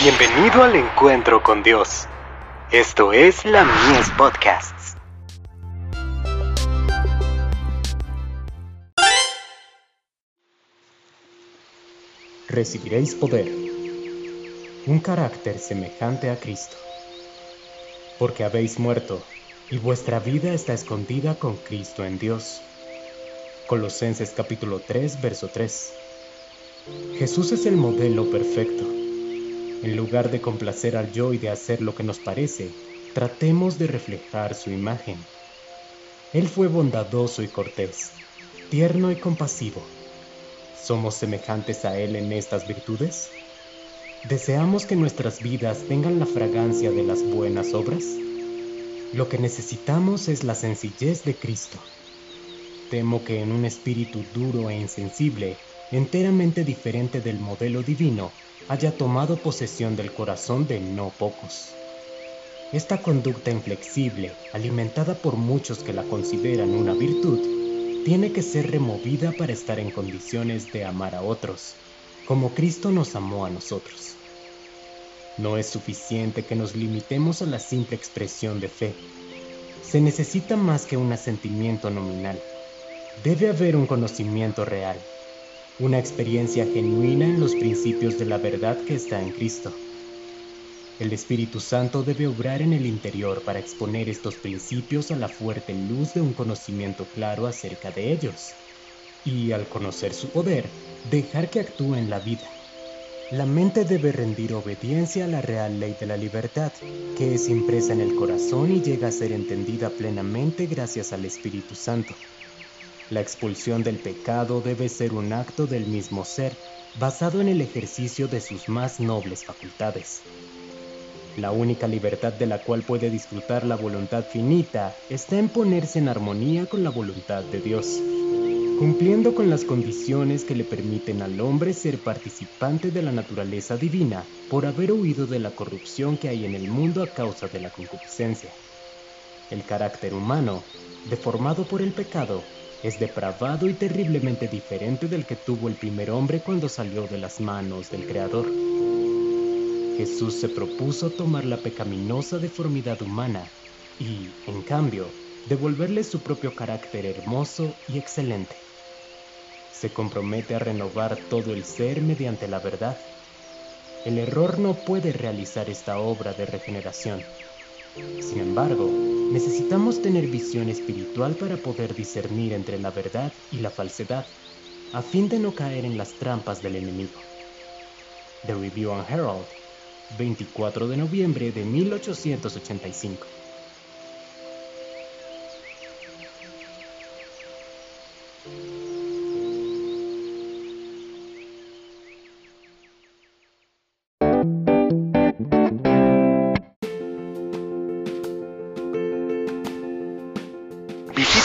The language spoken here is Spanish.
Bienvenido al encuentro con Dios. Esto es la Mies Podcasts. Recibiréis poder, un carácter semejante a Cristo, porque habéis muerto y vuestra vida está escondida con Cristo en Dios. Colosenses capítulo 3, verso 3. Jesús es el modelo perfecto en lugar de complacer al yo y de hacer lo que nos parece, tratemos de reflejar su imagen. Él fue bondadoso y cortés, tierno y compasivo. ¿Somos semejantes a Él en estas virtudes? ¿Deseamos que nuestras vidas tengan la fragancia de las buenas obras? Lo que necesitamos es la sencillez de Cristo. Temo que en un espíritu duro e insensible, enteramente diferente del modelo divino, haya tomado posesión del corazón de no pocos. Esta conducta inflexible, alimentada por muchos que la consideran una virtud, tiene que ser removida para estar en condiciones de amar a otros, como Cristo nos amó a nosotros. No es suficiente que nos limitemos a la simple expresión de fe. Se necesita más que un asentimiento nominal. Debe haber un conocimiento real, una experiencia genuina en los principios de la verdad que está en Cristo. El Espíritu Santo debe obrar en el interior para exponer estos principios a la fuerte luz de un conocimiento claro acerca de ellos, y al conocer su poder, dejar que actúe en la vida. La mente debe rendir obediencia a la real ley de la libertad, que es impresa en el corazón y llega a ser entendida plenamente gracias al Espíritu Santo. La expulsión del pecado debe ser un acto del mismo ser, basado en el ejercicio de sus más nobles facultades. La única libertad de la cual puede disfrutar la voluntad finita está en ponerse en armonía con la voluntad de Dios, cumpliendo con las condiciones que le permiten al hombre ser participante de la naturaleza divina por haber huido de la corrupción que hay en el mundo a causa de la concupiscencia. El carácter humano, deformado por el pecado, es depravado y terriblemente diferente del que tuvo el primer hombre cuando salió de las manos del Creador. Jesús se propuso tomar la pecaminosa deformidad humana y, en cambio, devolverle su propio carácter hermoso y excelente. Se compromete a renovar todo el ser mediante la verdad. El error no puede realizar esta obra de regeneración. Sin embargo, necesitamos tener visión espiritual para poder discernir entre la verdad y la falsedad, a fin de no caer en las trampas del enemigo. The Review and Herald, 24 de noviembre de 1885.